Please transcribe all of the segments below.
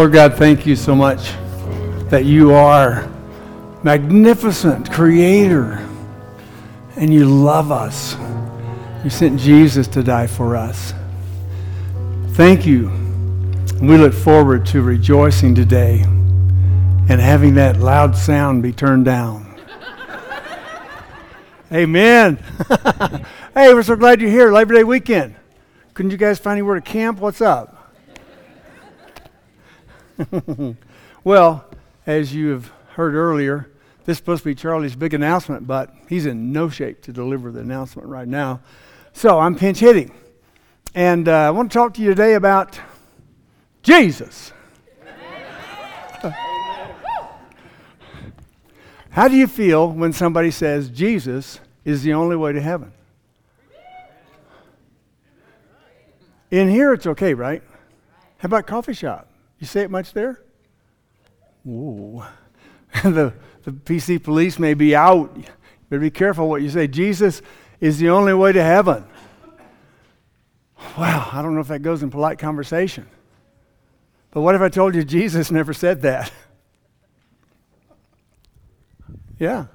Lord God, thank you so much that you are magnificent creator and you love us. You sent Jesus to die for us. Thank you. We look forward to rejoicing today and having that loud sound be turned down. Amen. hey, we're so glad you're here. Labor Day weekend. Couldn't you guys find anywhere to camp? What's up? well, as you have heard earlier, this is supposed to be Charlie's big announcement, but he's in no shape to deliver the announcement right now. So I'm pinch hitting. And uh, I want to talk to you today about Jesus. How do you feel when somebody says Jesus is the only way to heaven? In here, it's okay, right? How about coffee shop? You say it much there? Ooh. the, the PC police may be out. You better be careful what you say. Jesus is the only way to heaven. Wow, I don't know if that goes in polite conversation. But what if I told you Jesus never said that? yeah.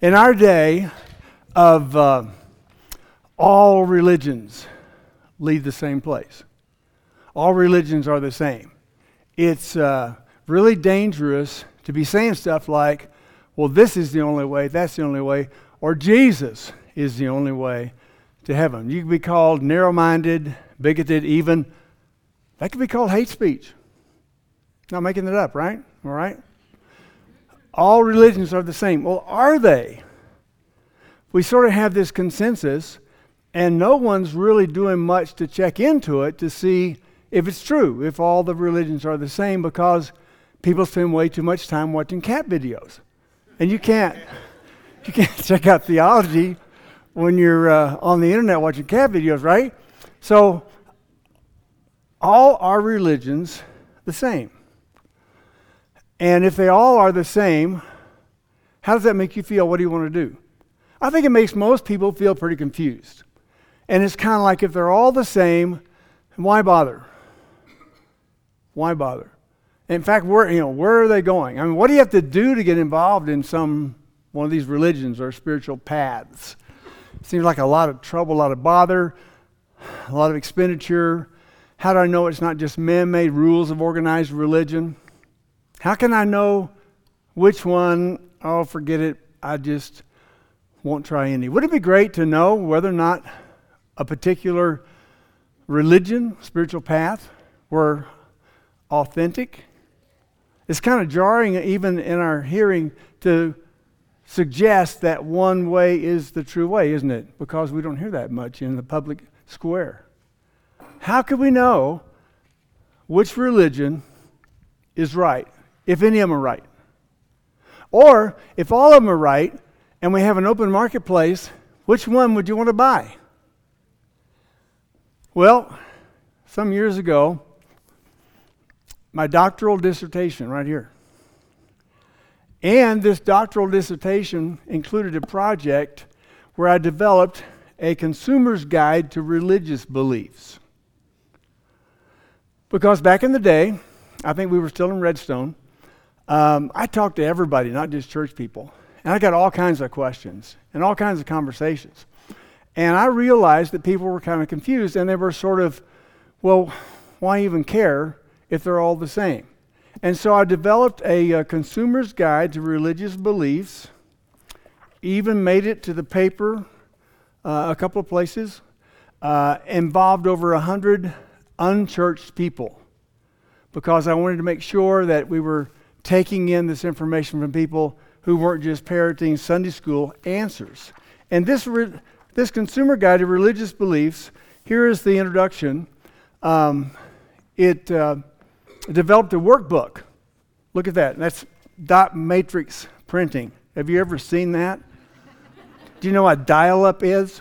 In our day of uh, all religions lead the same place all religions are the same. It's uh, really dangerous to be saying stuff like, well, this is the only way, that's the only way, or Jesus is the only way to heaven. You could be called narrow minded, bigoted, even. That could be called hate speech. Not making it up, right? All right? All religions are the same. Well, are they? We sort of have this consensus, and no one's really doing much to check into it to see if it's true, if all the religions are the same, because people spend way too much time watching cat videos. And you can't, you can't check out theology when you're uh, on the internet watching cat videos, right? So, all our religions the same. And if they all are the same, how does that make you feel? What do you want to do? I think it makes most people feel pretty confused. And it's kind of like if they're all the same, why bother? Why bother? In fact, where, you know, where are they going? I mean, what do you have to do to get involved in some one of these religions or spiritual paths? It seems like a lot of trouble, a lot of bother, a lot of expenditure. How do I know it's not just man made rules of organized religion? How can I know which one? Oh, forget it. I just won't try any. Would it be great to know whether or not a particular religion, spiritual path, were authentic. It's kind of jarring, even in our hearing, to suggest that one way is the true way, isn't it? Because we don't hear that much in the public square. How could we know which religion is right, if any of them are right? Or if all of them are right and we have an open marketplace, which one would you want to buy? Well, some years ago, my doctoral dissertation right here. And this doctoral dissertation included a project where I developed a consumer's guide to religious beliefs. Because back in the day, I think we were still in Redstone, um, I talked to everybody, not just church people. And I got all kinds of questions and all kinds of conversations. And I realized that people were kind of confused and they were sort of, well, why even care if they're all the same. And so I developed a, a uh, consumer's guide to religious beliefs, even made it to the paper uh, a couple of places, uh, involved over 100 unchurched people because I wanted to make sure that we were taking in this information from people who weren't just parroting Sunday school answers. And this, re- this consumer guide to religious beliefs, here is the introduction. Um, it uh, developed a workbook. Look at that. That's dot matrix printing. Have you ever seen that? Do you know what dial up is?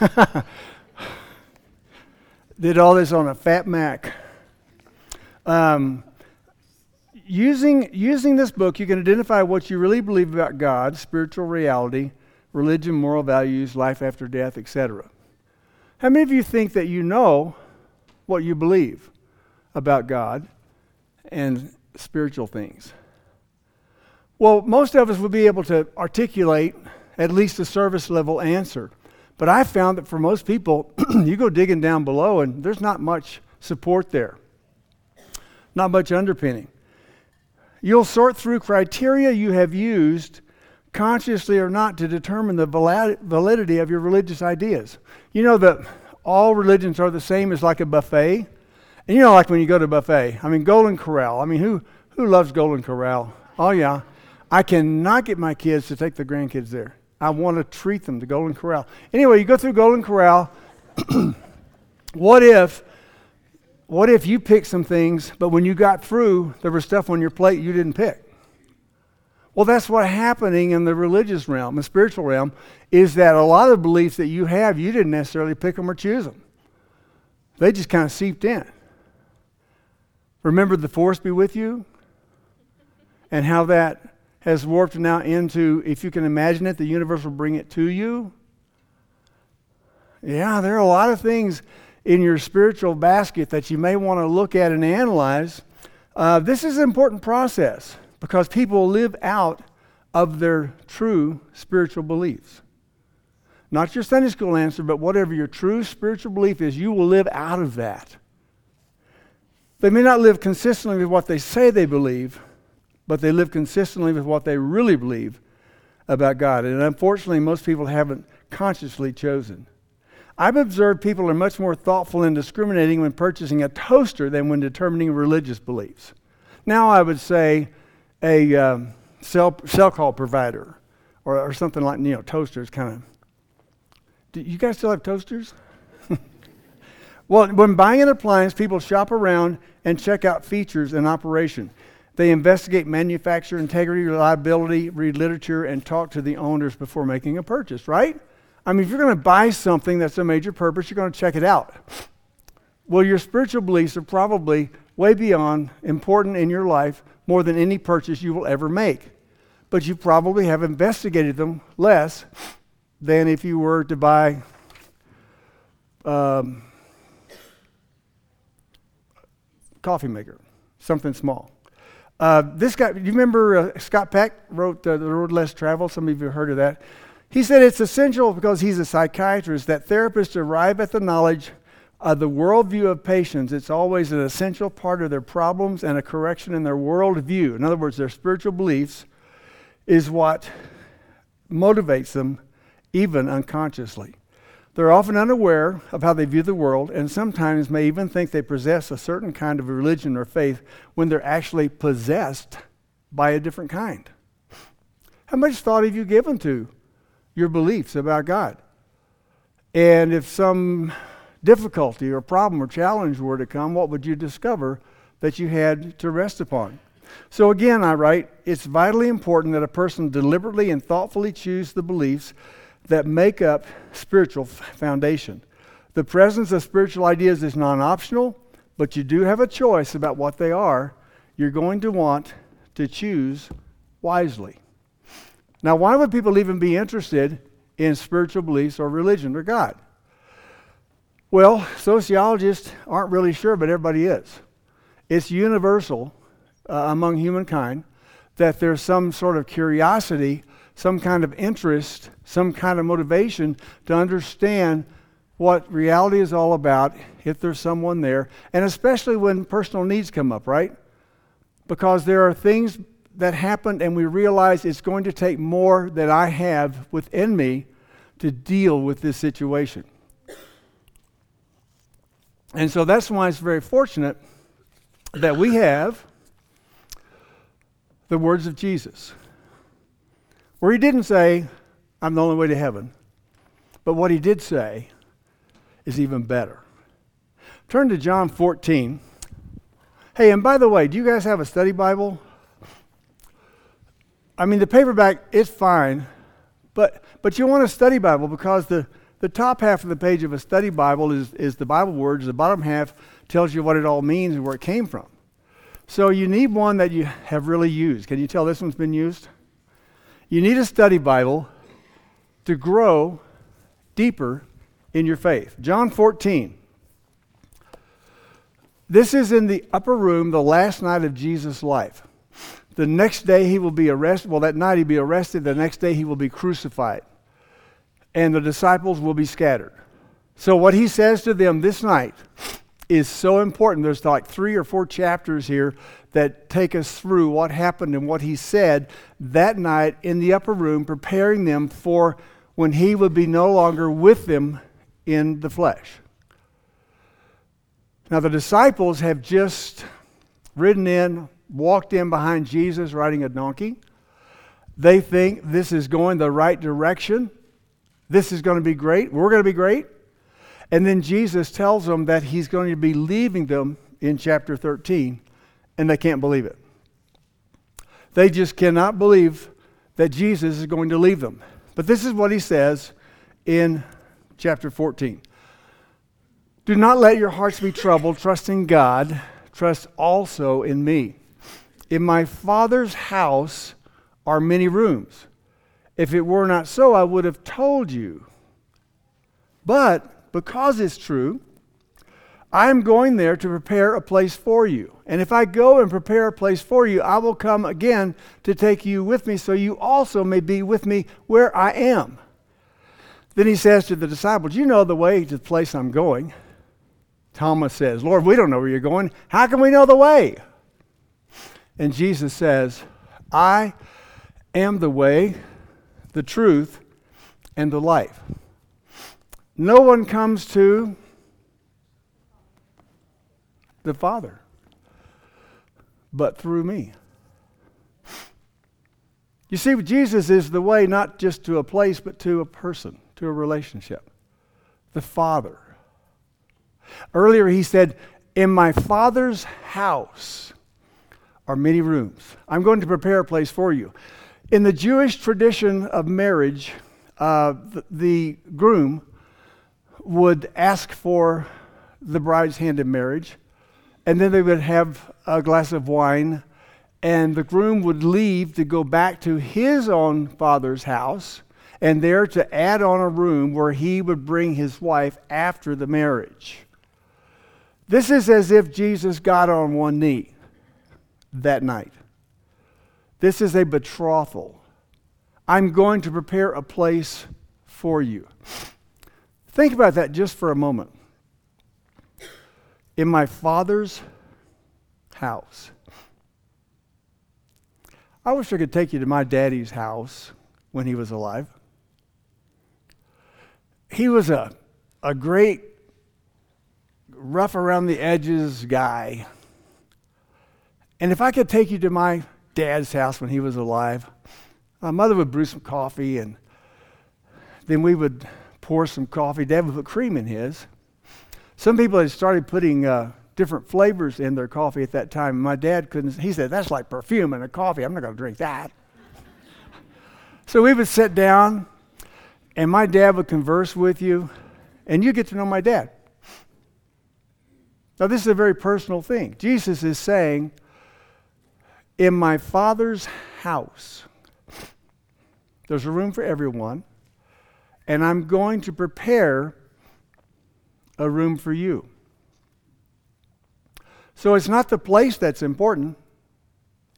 Did all this on a Fat Mac. Um, using, using this book, you can identify what you really believe about God, spiritual reality, religion, moral values, life after death, etc. How many of you think that you know what you believe about God and spiritual things? Well, most of us would be able to articulate at least a service level answer. But I found that for most people, you go digging down below and there's not much support there, not much underpinning. You'll sort through criteria you have used, consciously or not, to determine the validity of your religious ideas. You know that all religions are the same as like a buffet. And you know, like when you go to a buffet, I mean, Golden Corral. I mean, who, who loves Golden Corral? Oh, yeah. I cannot get my kids to take the grandkids there. I want to treat them to Golden Corral. Anyway, you go through Golden Corral. what if what if you picked some things, but when you got through, there was stuff on your plate you didn't pick? Well, that's what's happening in the religious realm, the spiritual realm, is that a lot of beliefs that you have, you didn't necessarily pick them or choose them. They just kind of seeped in. Remember the force be with you? And how that has warped now into, if you can imagine it, the universe will bring it to you. Yeah, there are a lot of things in your spiritual basket that you may want to look at and analyze. Uh, this is an important process because people live out of their true spiritual beliefs. Not your Sunday school answer, but whatever your true spiritual belief is, you will live out of that. They may not live consistently with what they say they believe, but they live consistently with what they really believe about God. And unfortunately, most people haven't consciously chosen. I've observed people are much more thoughtful and discriminating when purchasing a toaster than when determining religious beliefs. Now, I would say a um, cell, cell call provider or, or something like, you know, toasters kind of. Do you guys still have toasters? well, when buying an appliance, people shop around and check out features and operation. They investigate manufacturer integrity, reliability, read literature, and talk to the owners before making a purchase, right? I mean, if you're going to buy something that's a major purpose, you're going to check it out. Well, your spiritual beliefs are probably way beyond important in your life more than any purchase you will ever make. But you probably have investigated them less than if you were to buy um, coffee maker, something small. Uh, this guy, do you remember uh, Scott Peck wrote uh, The Road Less Traveled? Some of you have heard of that. He said it's essential because he's a psychiatrist that therapists arrive at the knowledge of the worldview of patients. It's always an essential part of their problems and a correction in their worldview. In other words, their spiritual beliefs is what motivates them, even unconsciously. They're often unaware of how they view the world and sometimes may even think they possess a certain kind of religion or faith when they're actually possessed by a different kind. How much thought have you given to your beliefs about God? And if some difficulty or problem or challenge were to come, what would you discover that you had to rest upon? So again, I write, it's vitally important that a person deliberately and thoughtfully choose the beliefs that make up spiritual foundation. The presence of spiritual ideas is non optional, but you do have a choice about what they are. You're going to want to choose wisely. Now, why would people even be interested in spiritual beliefs or religion or God? Well, sociologists aren't really sure, but everybody is. It's universal uh, among humankind that there's some sort of curiosity some kind of interest, some kind of motivation to understand what reality is all about if there's someone there, and especially when personal needs come up, right? Because there are things that happen and we realize it's going to take more than I have within me to deal with this situation. And so that's why it's very fortunate that we have the words of Jesus where he didn't say, I'm the only way to heaven. But what he did say is even better. Turn to John 14. Hey, and by the way, do you guys have a study Bible? I mean, the paperback is fine, but, but you want a study Bible because the, the top half of the page of a study Bible is, is the Bible words. The bottom half tells you what it all means and where it came from. So you need one that you have really used. Can you tell this one's been used? You need a study Bible to grow deeper in your faith. John 14. This is in the upper room, the last night of Jesus' life. The next day he will be arrested. Well, that night he'll be arrested. The next day he will be crucified. And the disciples will be scattered. So, what he says to them this night is so important. There's like three or four chapters here that take us through what happened and what he said that night in the upper room, preparing them for when he would be no longer with them in the flesh. Now, the disciples have just ridden in, walked in behind Jesus riding a donkey. They think this is going the right direction. This is going to be great. We're going to be great. And then Jesus tells them that he's going to be leaving them in chapter 13, and they can't believe it. They just cannot believe that Jesus is going to leave them. But this is what he says in chapter 14. Do not let your hearts be troubled. Trust in God. Trust also in me. In my Father's house are many rooms. If it were not so, I would have told you. But because it's true, I am going there to prepare a place for you. And if I go and prepare a place for you, I will come again to take you with me, so you also may be with me where I am. Then he says to the disciples, You know the way to the place I'm going. Thomas says, Lord, we don't know where you're going. How can we know the way? And Jesus says, I am the way, the truth, and the life. No one comes to the Father but through me. You see, Jesus is the way not just to a place, but to a person, to a relationship. The Father. Earlier he said, In my Father's house are many rooms. I'm going to prepare a place for you. In the Jewish tradition of marriage, uh, the, the groom would ask for the bride's hand in marriage, and then they would have a glass of wine, and the groom would leave to go back to his own father's house, and there to add on a room where he would bring his wife after the marriage. This is as if Jesus got on one knee that night. This is a betrothal. I'm going to prepare a place for you. Think about that just for a moment. In my Father's house. I wish I could take you to my daddy's house when he was alive. He was a, a great rough around the edges guy. And if I could take you to my dad's house when he was alive, my mother would brew some coffee and then we would pour some coffee. Dad would put cream in his. Some people had started putting uh, different flavors in their coffee at that time. My dad couldn't, he said, that's like perfume in a coffee. I'm not going to drink that. so we would sit down and my dad would converse with you and you get to know my dad. Now, this is a very personal thing. Jesus is saying, In my Father's house, there's a room for everyone, and I'm going to prepare a room for you. So it's not the place that's important,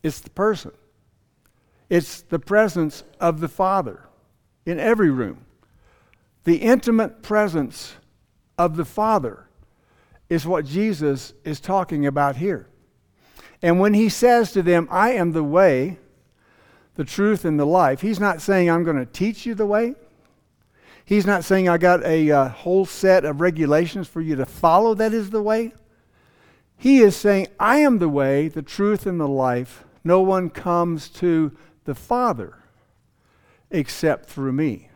it's the person. It's the presence of the Father in every room. The intimate presence of the Father is what Jesus is talking about here. And when he says to them, I am the way, the truth, and the life, he's not saying, I'm going to teach you the way. He's not saying, I got a uh, whole set of regulations for you to follow that is the way. He is saying, I am the way, the truth, and the life. No one comes to the Father except through me.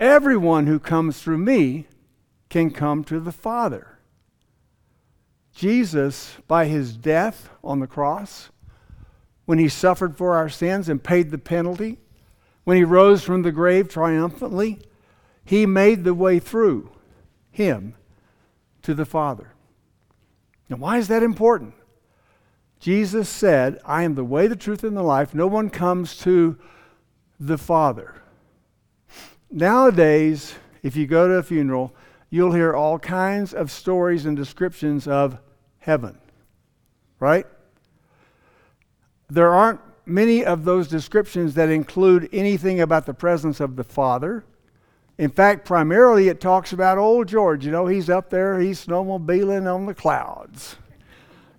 Everyone who comes through me can come to the Father. Jesus, by his death on the cross, when he suffered for our sins and paid the penalty, when he rose from the grave triumphantly, he made the way through him to the Father. Now, why is that important? Jesus said, I am the way, the truth, and the life. No one comes to the Father. Nowadays, if you go to a funeral, you'll hear all kinds of stories and descriptions of heaven, right? There aren't many of those descriptions that include anything about the presence of the Father. In fact, primarily it talks about old George. You know, he's up there, he's snowmobiling on the clouds.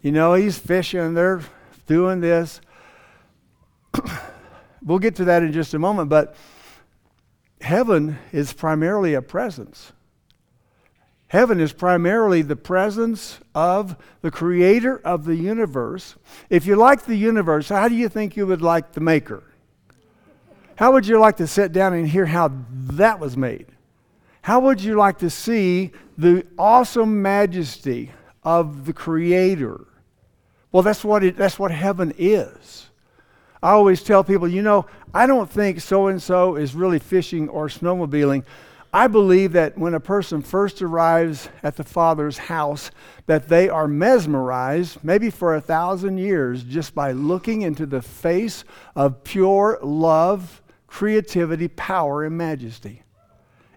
You know, he's fishing, they're doing this. we'll get to that in just a moment, but heaven is primarily a presence. Heaven is primarily the presence of the creator of the universe. If you like the universe, how do you think you would like the maker? How would you like to sit down and hear how that was made? How would you like to see the awesome majesty of the creator? Well, that's what, it, that's what heaven is. I always tell people, you know, I don't think so and so is really fishing or snowmobiling. I believe that when a person first arrives at the Father's house, that they are mesmerized, maybe for a thousand years, just by looking into the face of pure love, creativity, power, and majesty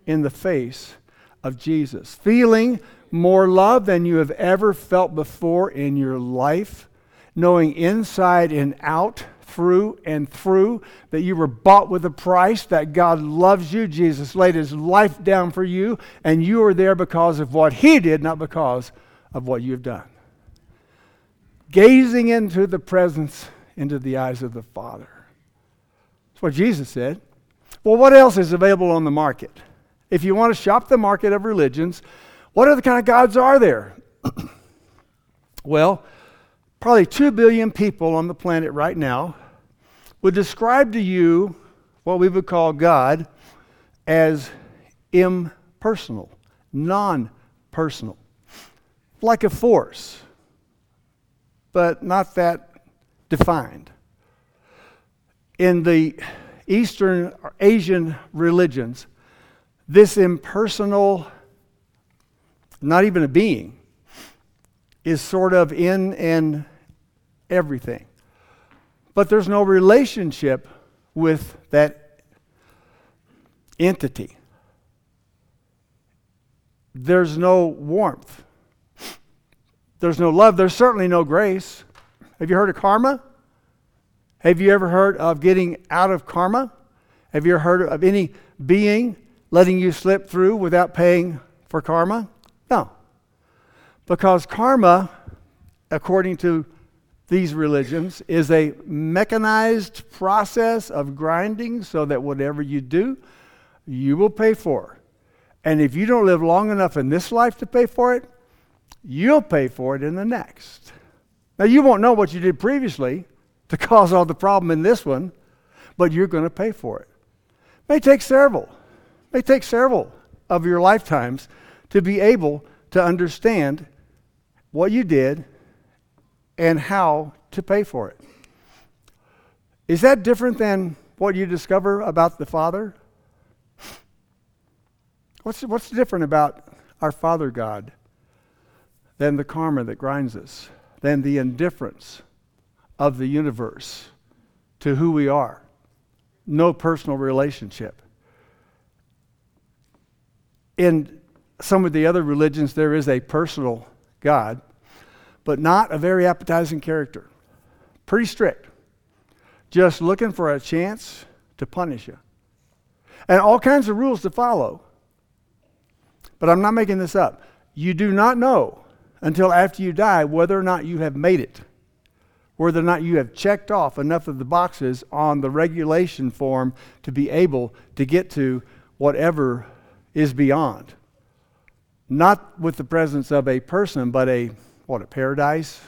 in the face of Jesus. Feeling more love than you have ever felt before in your life, knowing inside and out through and through, that you were bought with a price, that God loves you. Jesus laid his life down for you, and you are there because of what he did, not because of what you've done. Gazing into the presence, into the eyes of the Father. That's what Jesus said. Well, what else is available on the market? If you want to shop the market of religions, what other kind of gods are there? well, probably 2 billion people on the planet right now would describe to you what we would call God as impersonal, non personal, like a force, but not that defined. In the Eastern or Asian religions, this impersonal, not even a being, is sort of in and everything but there's no relationship with that entity. There's no warmth. There's no love. There's certainly no grace. Have you heard of karma? Have you ever heard of getting out of karma? Have you ever heard of any being letting you slip through without paying for karma? No. Because karma, according to these religions is a mechanized process of grinding so that whatever you do, you will pay for. And if you don't live long enough in this life to pay for it, you'll pay for it in the next. Now, you won't know what you did previously to cause all the problem in this one, but you're going to pay for it. May take several, may take several of your lifetimes to be able to understand what you did and how to pay for it. Is that different than what you discover about the Father? What's, what's different about our Father God than the karma that grinds us, than the indifference of the universe to who we are? No personal relationship. In some of the other religions, there is a personal God but not a very appetizing character. Pretty strict. Just looking for a chance to punish you. And all kinds of rules to follow. But I'm not making this up. You do not know until after you die whether or not you have made it, whether or not you have checked off enough of the boxes on the regulation form to be able to get to whatever is beyond. Not with the presence of a person, but a what, a paradise,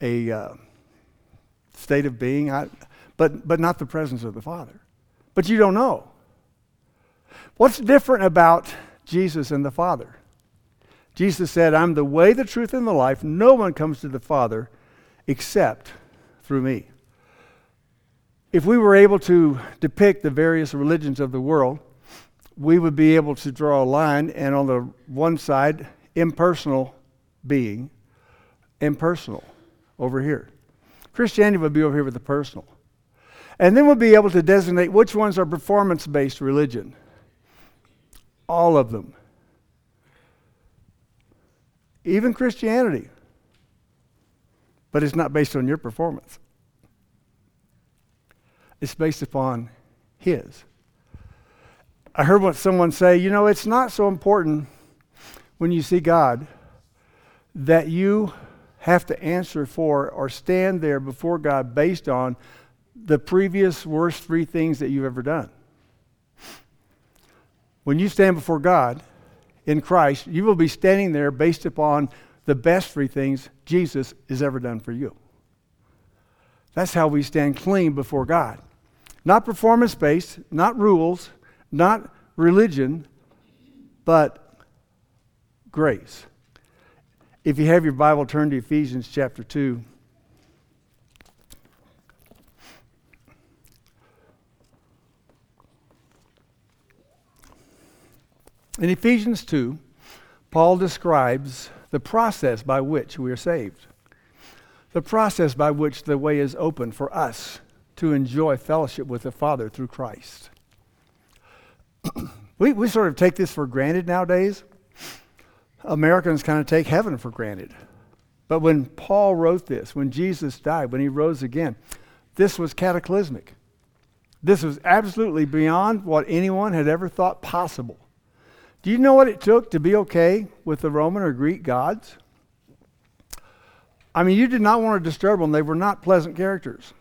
a uh, state of being, I, but, but not the presence of the Father. But you don't know. What's different about Jesus and the Father? Jesus said, I'm the way, the truth, and the life. No one comes to the Father except through me. If we were able to depict the various religions of the world, we would be able to draw a line, and on the one side, impersonal being, impersonal over here. Christianity would be over here with the personal. And then we'll be able to designate which ones are performance based religion. All of them. Even Christianity. but it's not based on your performance. It's based upon His. I heard someone say, you know, it's not so important when you see God that you have to answer for or stand there before God based on the previous worst three things that you've ever done. When you stand before God in Christ, you will be standing there based upon the best three things Jesus has ever done for you. That's how we stand clean before God. Not performance based, not rules, not religion, but grace. If you have your Bible, turn to Ephesians chapter 2. In Ephesians 2, Paul describes the process by which we are saved, the process by which the way is open for us to enjoy fellowship with the Father through Christ. we, we sort of take this for granted nowadays. Americans kind of take heaven for granted. But when Paul wrote this, when Jesus died, when he rose again, this was cataclysmic. This was absolutely beyond what anyone had ever thought possible. Do you know what it took to be okay with the Roman or Greek gods? I mean, you did not want to disturb them. They were not pleasant characters.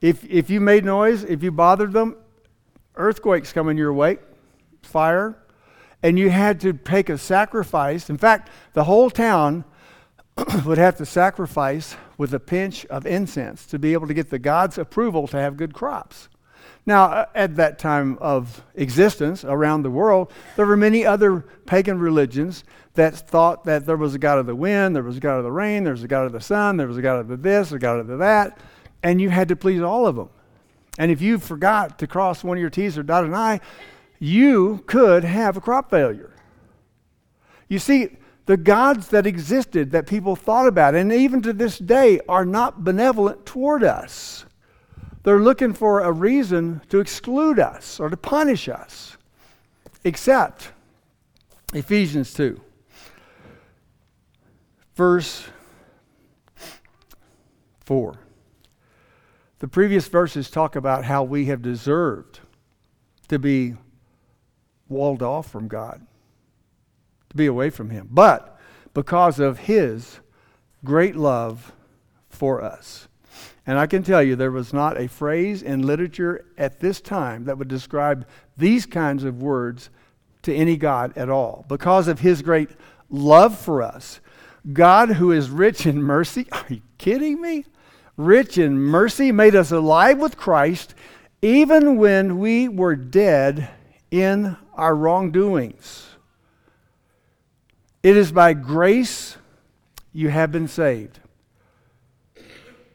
If, if you made noise, if you bothered them, earthquakes coming your way, fire, and you had to take a sacrifice. In fact, the whole town would have to sacrifice with a pinch of incense to be able to get the God's approval to have good crops. Now, uh, at that time of existence around the world, there were many other pagan religions that thought that there was a God of the wind, there was a God of the rain, there was a God of the sun, there was a God of the this, a God of the that, and you had to please all of them. And if you forgot to cross one of your T's or dot an I, you could have a crop failure. You see, the gods that existed that people thought about, and even to this day, are not benevolent toward us. They're looking for a reason to exclude us or to punish us. Except Ephesians 2, verse 4. The previous verses talk about how we have deserved to be walled off from God, to be away from Him. But because of His great love for us, and I can tell you, there was not a phrase in literature at this time that would describe these kinds of words to any God at all. Because of his great love for us, God, who is rich in mercy, are you kidding me? Rich in mercy, made us alive with Christ even when we were dead in our wrongdoings. It is by grace you have been saved.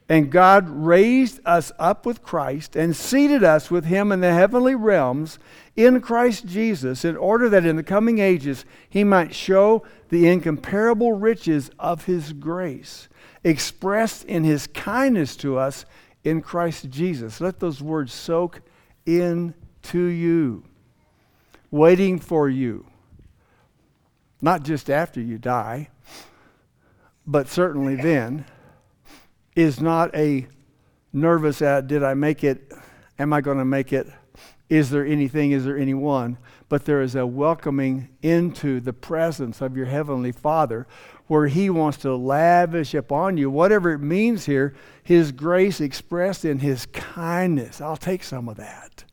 And God raised us up with Christ and seated us with him in the heavenly realms in Christ Jesus, in order that in the coming ages he might show the incomparable riches of his grace, expressed in his kindness to us in Christ Jesus. Let those words soak into you, waiting for you, not just after you die, but certainly then is not a nervous at did I make it? Am I going to make it? Is there anything? Is there anyone? But there is a welcoming into the presence of your Heavenly Father where He wants to lavish upon you, whatever it means here, His grace expressed in His kindness. I'll take some of that.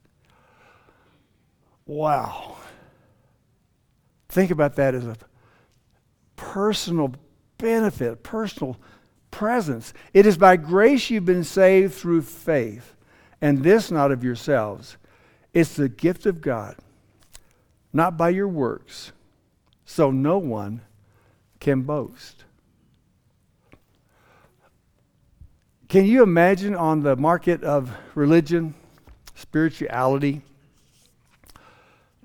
Wow. Think about that as a personal benefit, personal presence. It is by grace you've been saved through faith, and this not of yourselves. It's the gift of God, not by your works, so no one can boast. Can you imagine on the market of religion, spirituality,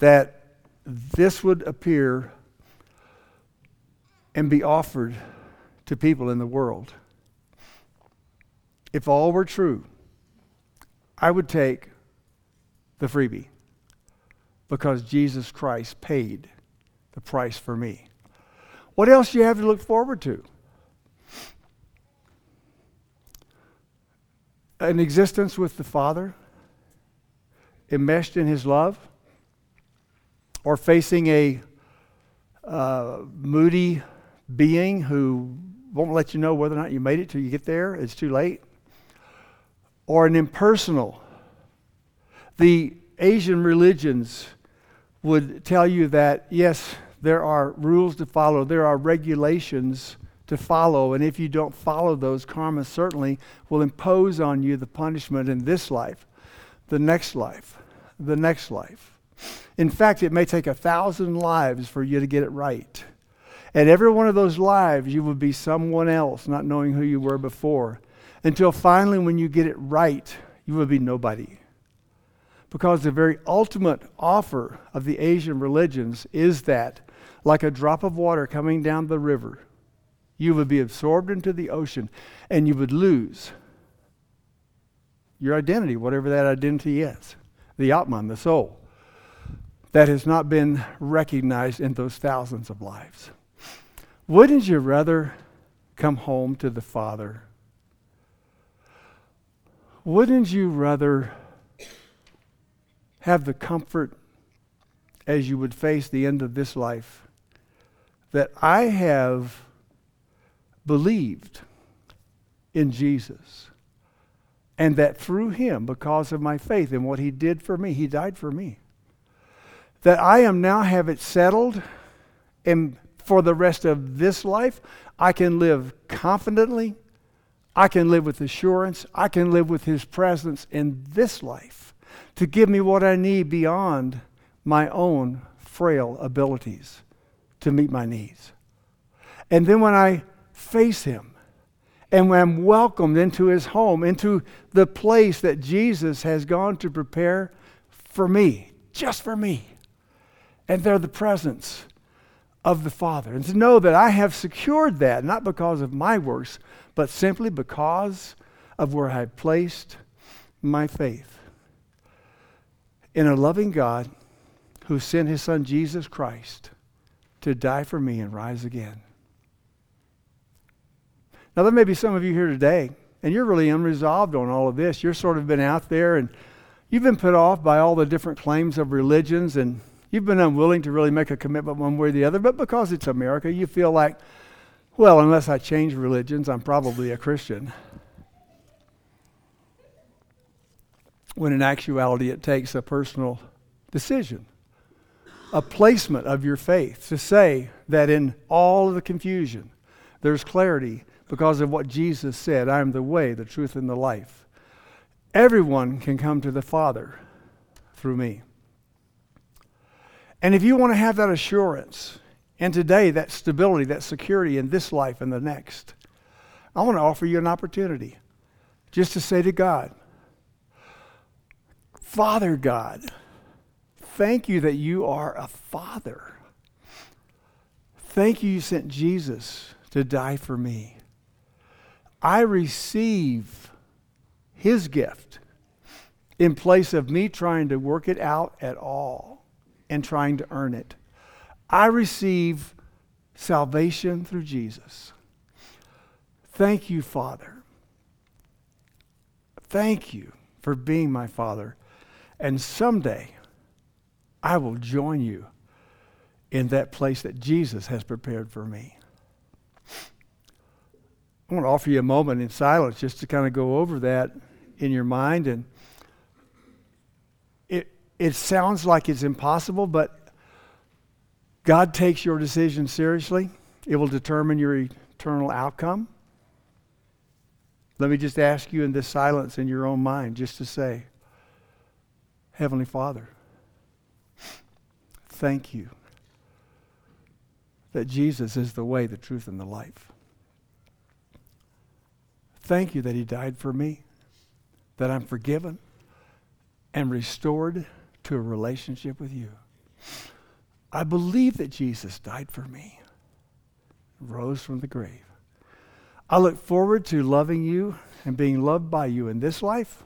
that this would appear and be offered to people in the world. If all were true, I would take the freebie because Jesus Christ paid the price for me. What else do you have to look forward to? an existence with the Father, enmeshed in His love, or facing a uh, moody being who won't let you know whether or not you made it till you get there, it's too late, or an impersonal. The Asian religions would tell you that, yes, there are rules to follow, there are regulations to follow, and if you don't follow those, karma certainly will impose on you the punishment in this life, the next life, the next life. In fact, it may take a thousand lives for you to get it right. And every one of those lives, you would be someone else, not knowing who you were before. Until finally, when you get it right, you will be nobody. Because the very ultimate offer of the Asian religions is that, like a drop of water coming down the river, you would be absorbed into the ocean and you would lose your identity, whatever that identity is the Atman, the soul, that has not been recognized in those thousands of lives. Wouldn't you rather come home to the Father? Wouldn't you rather have the comfort as you would face the end of this life that I have believed in Jesus and that through him, because of my faith in what he did for me, he died for me, that I am now have it settled and for the rest of this life, I can live confidently. I can live with assurance. I can live with His presence in this life to give me what I need beyond my own frail abilities to meet my needs. And then when I face Him and when I'm welcomed into His home, into the place that Jesus has gone to prepare for me, just for me, and they're the presence of the Father. And to know that I have secured that, not because of my works, but simply because of where I placed my faith in a loving God who sent his Son Jesus Christ to die for me and rise again. Now, there may be some of you here today, and you're really unresolved on all of this. You're sort of been out there and you've been put off by all the different claims of religions and You've been unwilling to really make a commitment one way or the other, but because it's America, you feel like, well, unless I change religions, I'm probably a Christian. When in actuality, it takes a personal decision, a placement of your faith to say that in all of the confusion, there's clarity because of what Jesus said I am the way, the truth, and the life. Everyone can come to the Father through me. And if you want to have that assurance, and today that stability, that security in this life and the next, I want to offer you an opportunity just to say to God, Father God, thank you that you are a father. Thank you, you sent Jesus to die for me. I receive his gift in place of me trying to work it out at all and trying to earn it. I receive salvation through Jesus. Thank you, Father. Thank you for being my Father. And someday I will join you in that place that Jesus has prepared for me. I want to offer you a moment in silence just to kind of go over that in your mind and it sounds like it's impossible, but God takes your decision seriously. It will determine your eternal outcome. Let me just ask you in this silence in your own mind just to say, Heavenly Father, thank you that Jesus is the way, the truth, and the life. Thank you that He died for me, that I'm forgiven and restored to a relationship with you. I believe that Jesus died for me, rose from the grave. I look forward to loving you and being loved by you in this life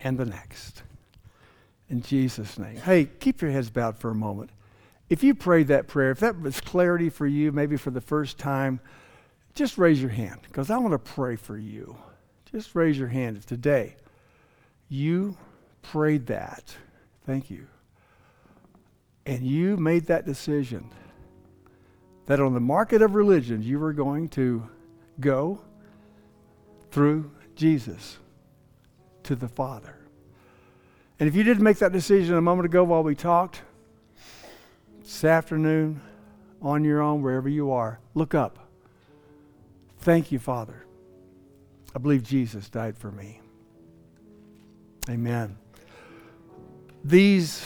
and the next. In Jesus' name. Hey, keep your heads bowed for a moment. If you prayed that prayer, if that was clarity for you, maybe for the first time, just raise your hand because I want to pray for you. Just raise your hand if today you prayed that. Thank you. And you made that decision that on the market of religion you were going to go through Jesus to the Father. And if you didn't make that decision a moment ago while we talked, this afternoon, on your own, wherever you are, look up. Thank you, Father. I believe Jesus died for me. Amen. These